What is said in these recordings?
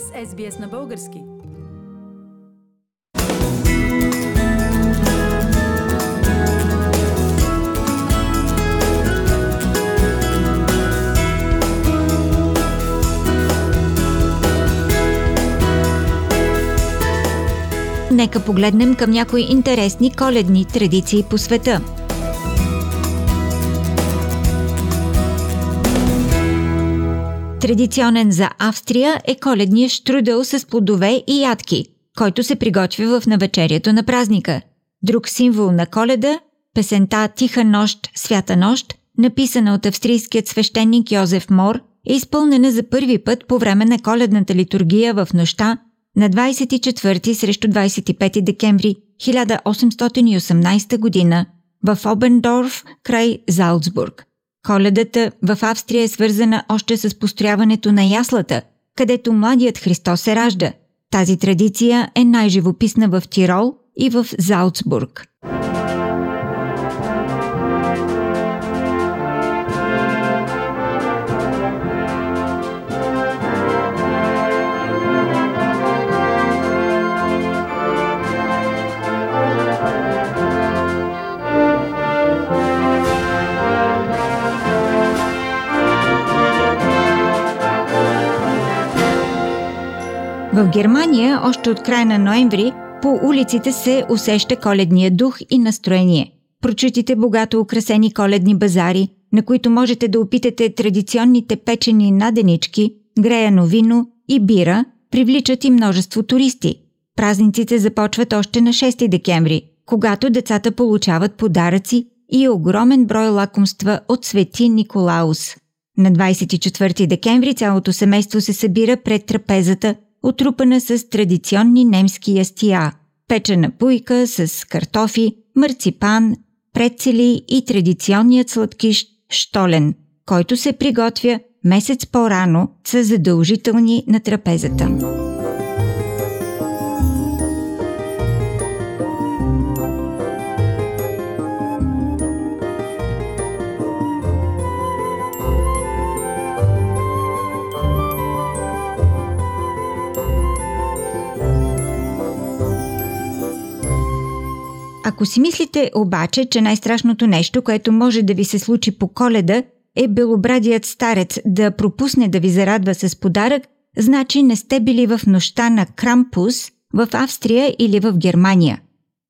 сте с SBS на български. Нека погледнем към някои интересни коледни традиции по света – Традиционен за Австрия е коледния штрудел с плодове и ядки, който се приготвя в навечерието на празника. Друг символ на коледа – песента Тиха нощ, свята нощ, написана от австрийският свещеник Йозеф Мор, е изпълнена за първи път по време на коледната литургия в нощта на 24 срещу 25 декември 1818 година в Обендорф край Залцбург – Коледата в Австрия е свързана още с построяването на яслата, където младият Христос се ражда. Тази традиция е най-живописна в Тирол и в Залцбург. В Германия още от края на ноември по улиците се усеща коледния дух и настроение. Прочутите богато украсени коледни базари, на които можете да опитате традиционните печени наденички, греяно вино и бира, привличат и множество туристи. Празниците започват още на 6 декември, когато децата получават подаръци и огромен брой лакомства от Свети Николаус. На 24 декември цялото семейство се събира пред трапезата отрупана с традиционни немски ястия – печена пуйка с картофи, марципан, прецели и традиционният сладкиш – штолен, който се приготвя месец по-рано, са задължителни на трапезата. Ако си мислите обаче, че най-страшното нещо, което може да ви се случи по коледа, е белобрадият старец да пропусне да ви зарадва с подарък, значи не сте били в нощта на Крампус в Австрия или в Германия.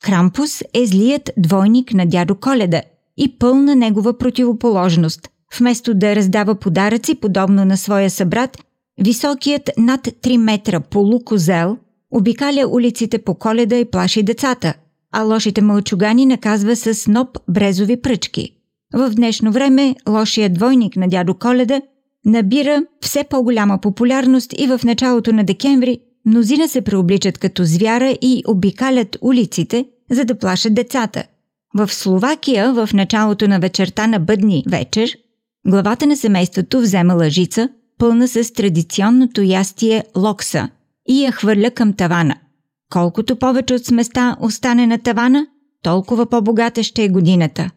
Крампус е злият двойник на дядо Коледа и пълна негова противоположност. Вместо да раздава подаръци, подобно на своя събрат, високият над 3 метра полукозел обикаля улиците по коледа и плаши децата – а лошите мълчугани наказва с сноп брезови пръчки. В днешно време лошият двойник на дядо Коледа набира все по-голяма популярност и в началото на декември мнозина се преобличат като звяра и обикалят улиците, за да плашат децата. В Словакия в началото на вечерта на бъдни вечер главата на семейството взема лъжица, пълна с традиционното ястие локса и я хвърля към тавана. Колкото повече от сместа остане на тавана, толкова по-богата ще е годината.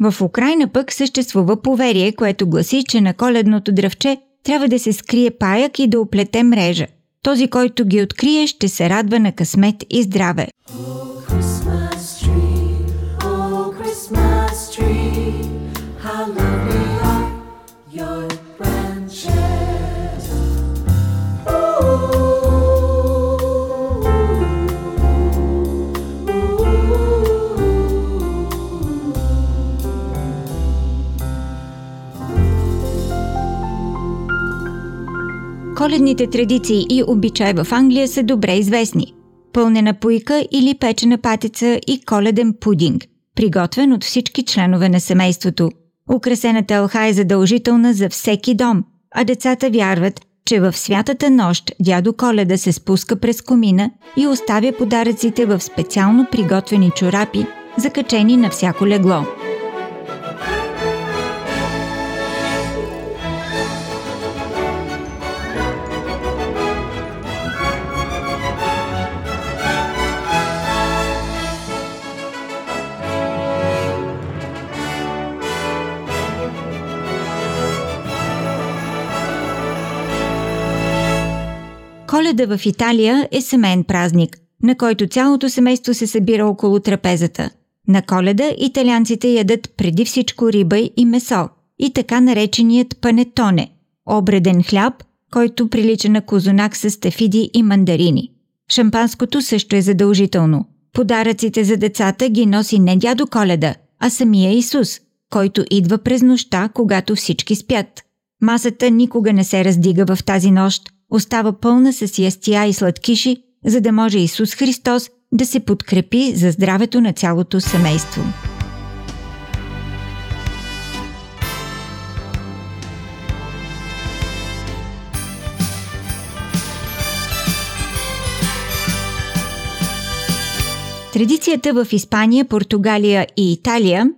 В Украина пък съществува поверие, което гласи, че на коледното дръвче трябва да се скрие паяк и да оплете мрежа. Този, който ги открие, ще се радва на късмет и здраве. Коледните традиции и обичаи в Англия са добре известни. Пълнена пуйка или печена патица и коледен пудинг, приготвен от всички членове на семейството. Украсената елха е задължителна за всеки дом, а децата вярват, че в святата нощ дядо Коледа се спуска през комина и оставя подаръците в специално приготвени чорапи, закачени на всяко легло. Коледа в Италия е семейен празник, на който цялото семейство се събира около трапезата. На коледа италианците ядат преди всичко риба и месо и така нареченият панетоне – обреден хляб, който прилича на козунак с стафиди и мандарини. Шампанското също е задължително. Подаръците за децата ги носи не дядо Коледа, а самия Исус, който идва през нощта, когато всички спят. Масата никога не се раздига в тази нощ, остава пълна с ястия и сладкиши, за да може Исус Христос да се подкрепи за здравето на цялото семейство. Традицията в Испания, Португалия и Италия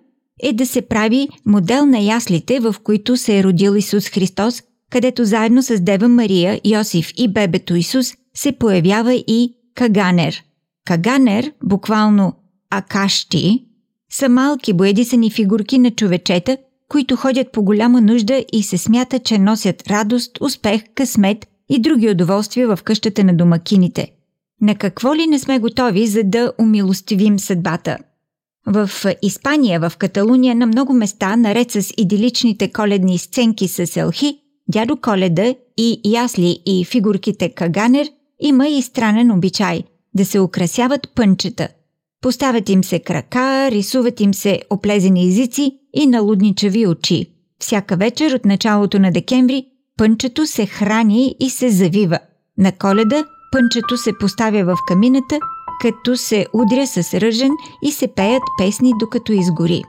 е да се прави модел на яслите, в които се е родил Исус Христос, където заедно с Дева Мария, Йосиф и бебето Исус се появява и Каганер. Каганер, буквално акашти, са малки боядисани фигурки на човечета, които ходят по голяма нужда и се смята, че носят радост, успех, късмет и други удоволствия в къщата на домакините. На какво ли не сме готови, за да умилостивим съдбата? В Испания, в Каталуния, на много места, наред с идиличните коледни сценки с елхи, дядо Коледа и ясли и фигурките Каганер, има и странен обичай – да се украсяват пънчета. Поставят им се крака, рисуват им се оплезени езици и налудничави очи. Всяка вечер от началото на декември пънчето се храни и се завива. На коледа пънчето се поставя в камината, като се удря с ръжен и се пеят песни докато изгори.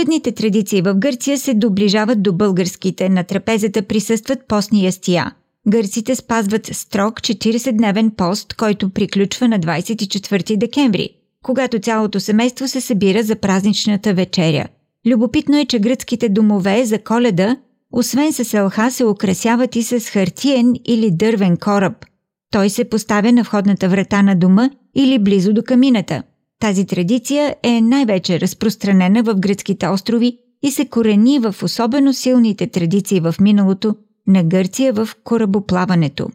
Коледните традиции в Гърция се доближават до българските. На трапезата присъстват постни ястия. Гърците спазват строг 40-дневен пост, който приключва на 24 декември, когато цялото семейство се събира за празничната вечеря. Любопитно е, че гръцките домове за коледа, освен с елха, се украсяват и с хартиен или дървен кораб. Той се поставя на входната врата на дома или близо до камината – тази традиция е най-вече разпространена в гръцките острови и се корени в особено силните традиции в миналото на Гърция в корабоплаването.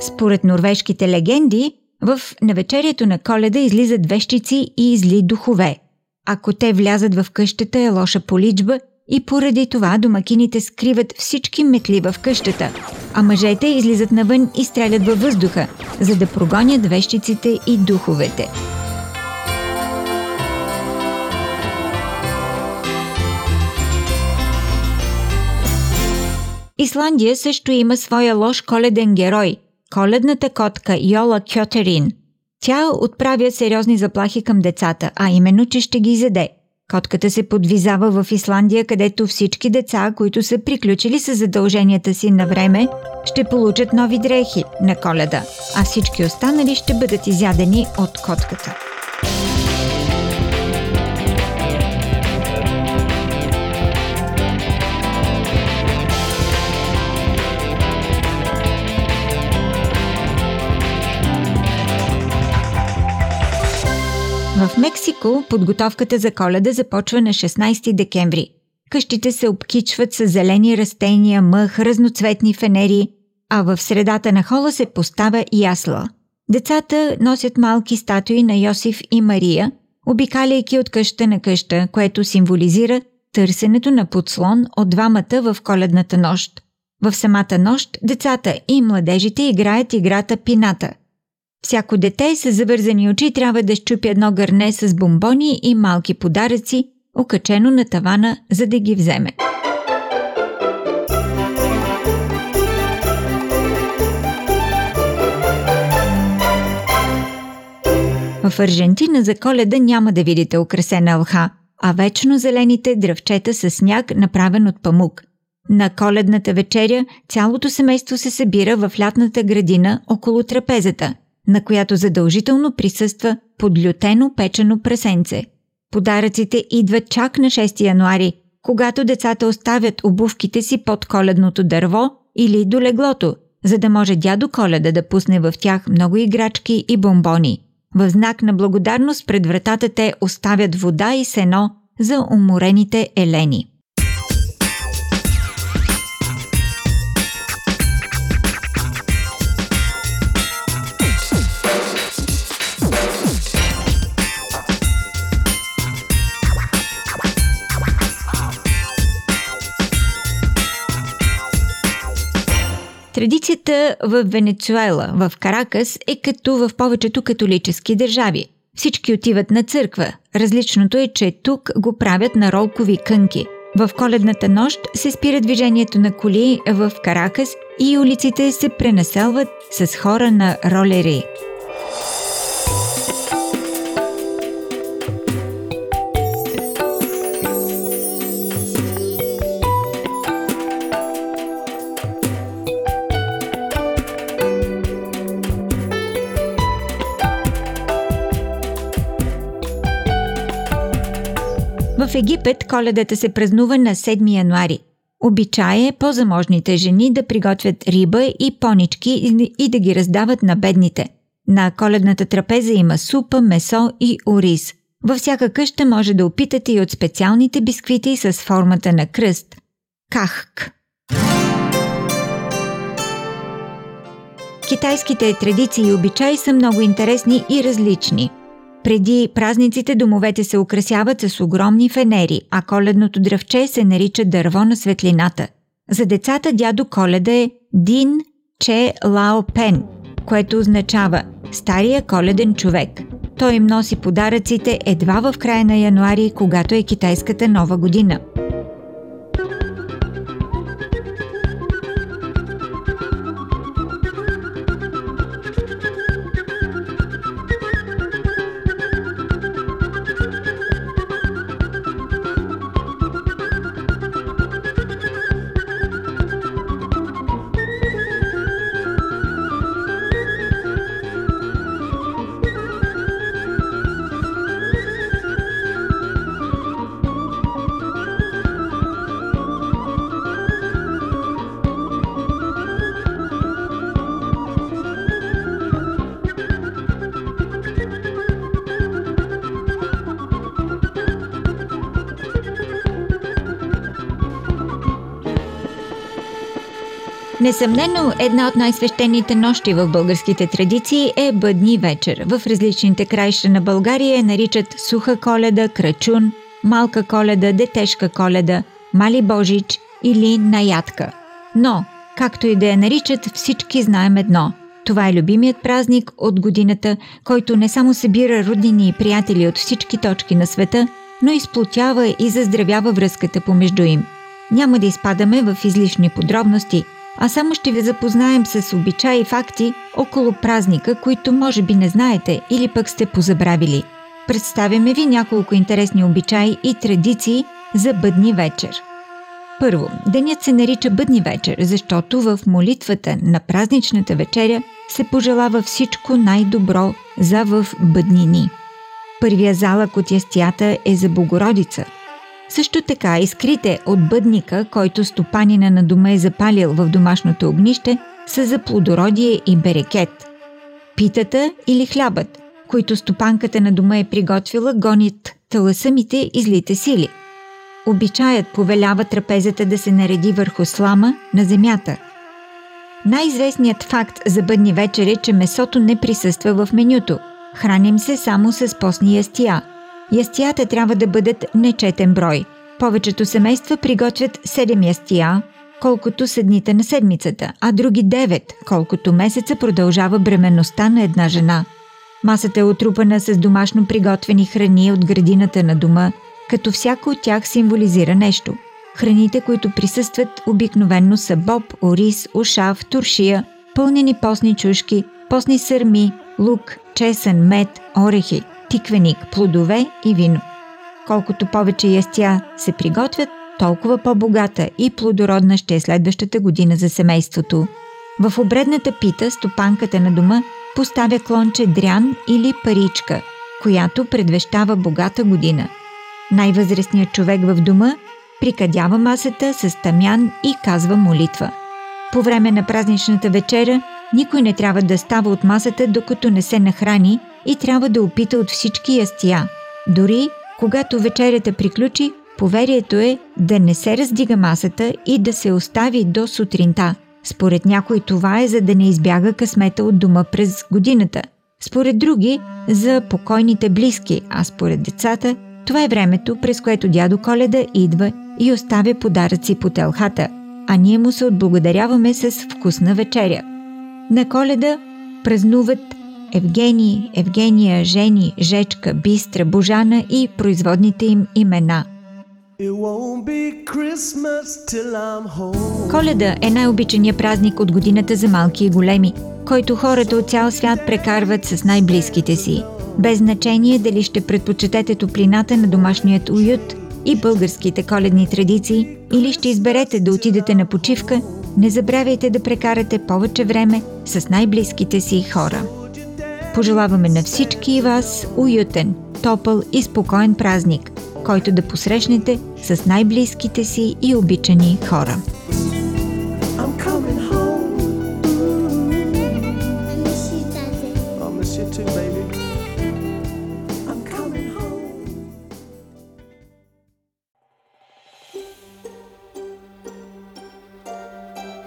Според норвежките легенди, в навечерието на коледа излизат вещици и зли духове. Ако те влязат в къщата е лоша поличба – и поради това домакините скриват всички метли в къщата, а мъжете излизат навън и стрелят във въздуха, за да прогонят вещиците и духовете. Исландия също има своя лош коледен герой – коледната котка Йола Кьотерин. Тя отправя сериозни заплахи към децата, а именно, че ще ги изеде – Котката се подвизава в Исландия, където всички деца, които са приключили с задълженията си на време, ще получат нови дрехи на коледа, а всички останали ще бъдат изядени от котката. В Мексико подготовката за коледа започва на 16 декември. Къщите се обкичват с зелени растения, мъх, разноцветни фенери, а в средата на хола се поставя ясла. Децата носят малки статуи на Йосиф и Мария, обикаляйки от къща на къща, което символизира търсенето на подслон от двамата в коледната нощ. В самата нощ децата и младежите играят играта пината – Всяко дете с завързани очи трябва да щупи едно гърне с бомбони и малки подаръци, окачено на тавана, за да ги вземе. В Аржентина за коледа няма да видите украсена лха, а вечно зелените дръвчета с сняг, направен от памук. На коледната вечеря цялото семейство се събира в лятната градина около трапезата, на която задължително присъства подлютено печено прасенце. Подаръците идват чак на 6 януари, когато децата оставят обувките си под коледното дърво или до леглото, за да може дядо Коледа да пусне в тях много играчки и бомбони. В знак на благодарност пред вратата те оставят вода и сено за уморените елени. Традицията в Венецуела, в Каракас, е като в повечето католически държави. Всички отиват на църква. Различното е, че тук го правят на ролкови кънки. В коледната нощ се спира движението на коли в Каракас и улиците се пренаселват с хора на ролери. Египет коледата се празнува на 7 януари. Обичай е по-заможните жени да приготвят риба и понички и да ги раздават на бедните. На коледната трапеза има супа, месо и ориз. Във всяка къща може да опитате и от специалните бисквити с формата на кръст. Кахк. Китайските традиции и обичаи са много интересни и различни – преди празниците домовете се украсяват с огромни фенери, а коледното дръвче се нарича дърво на светлината. За децата дядо Коледа е Дин Че Лао Пен, което означава стария коледен човек. Той им носи подаръците едва в края на януари, когато е китайската нова година – Несъмнено, една от най-свещените нощи в българските традиции е Бъдни вечер. В различните краища на България наричат Суха коледа, Крачун, Малка коледа, Детешка коледа, Мали Божич или Наятка. Но, както и да я наричат, всички знаем едно – това е любимият празник от годината, който не само събира роднини и приятели от всички точки на света, но изплотява и заздравява връзката помежду им. Няма да изпадаме в излишни подробности – а само ще ви запознаем с обичаи и факти около празника, които може би не знаете или пък сте позабравили. Представяме ви няколко интересни обичаи и традиции за бъдни вечер. Първо, денят се нарича бъдни вечер, защото в молитвата на празничната вечеря се пожелава всичко най-добро за в бъднини. Първия залък от ястията е за Богородица – също така искрите от бъдника, който стопанина на дома е запалил в домашното огнище, са за плодородие и берекет. Питата или хлябът, които стопанката на дома е приготвила, гонят таласъмите и злите сили. Обичаят повелява трапезата да се нареди върху слама на земята. Най-известният факт за бъдни вечер е, че месото не присъства в менюто. Храним се само с постни ястия – Ястията трябва да бъдат нечетен брой. Повечето семейства приготвят 7 ястия, колкото са дните на седмицата, а други 9, колкото месеца продължава бременността на една жена. Масата е отрупана с домашно приготвени храни от градината на дома, като всяко от тях символизира нещо. Храните, които присъстват, обикновенно са боб, ориз, ушав, туршия, пълнени постни чушки, постни сърми, лук, чесън, мед, орехи – тиквеник, плодове и вино. Колкото повече ястия се приготвят, толкова по-богата и плодородна ще е следващата година за семейството. В обредната пита стопанката на дома поставя клонче дрян или паричка, която предвещава богата година. Най-възрастният човек в дома прикадява масата с тамян и казва молитва. По време на празничната вечеря никой не трябва да става от масата, докато не се нахрани и трябва да опита от всички ястия. Дори когато вечерята приключи, поверието е да не се раздига масата и да се остави до сутринта. Според някой това е за да не избяга късмета от дома през годината. Според други – за покойните близки, а според децата – това е времето, през което дядо Коледа идва и оставя подаръци по телхата, а ние му се отблагодаряваме с вкусна вечеря. На Коледа празнуват Евгений, Евгения, Жени, Жечка, Бистра, Божана и производните им имена. Коледа е най-обичания празник от годината за малки и големи, който хората от цял свят прекарват с най-близките си. Без значение дали ще предпочетете топлината на домашният уют и българските коледни традиции или ще изберете да отидете на почивка, не забравяйте да прекарате повече време с най-близките си хора. Пожелаваме на всички вас уютен, топъл и спокоен празник, който да посрещнете с най-близките си и обичани хора.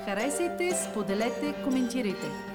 Харесайте, споделете, коментирайте.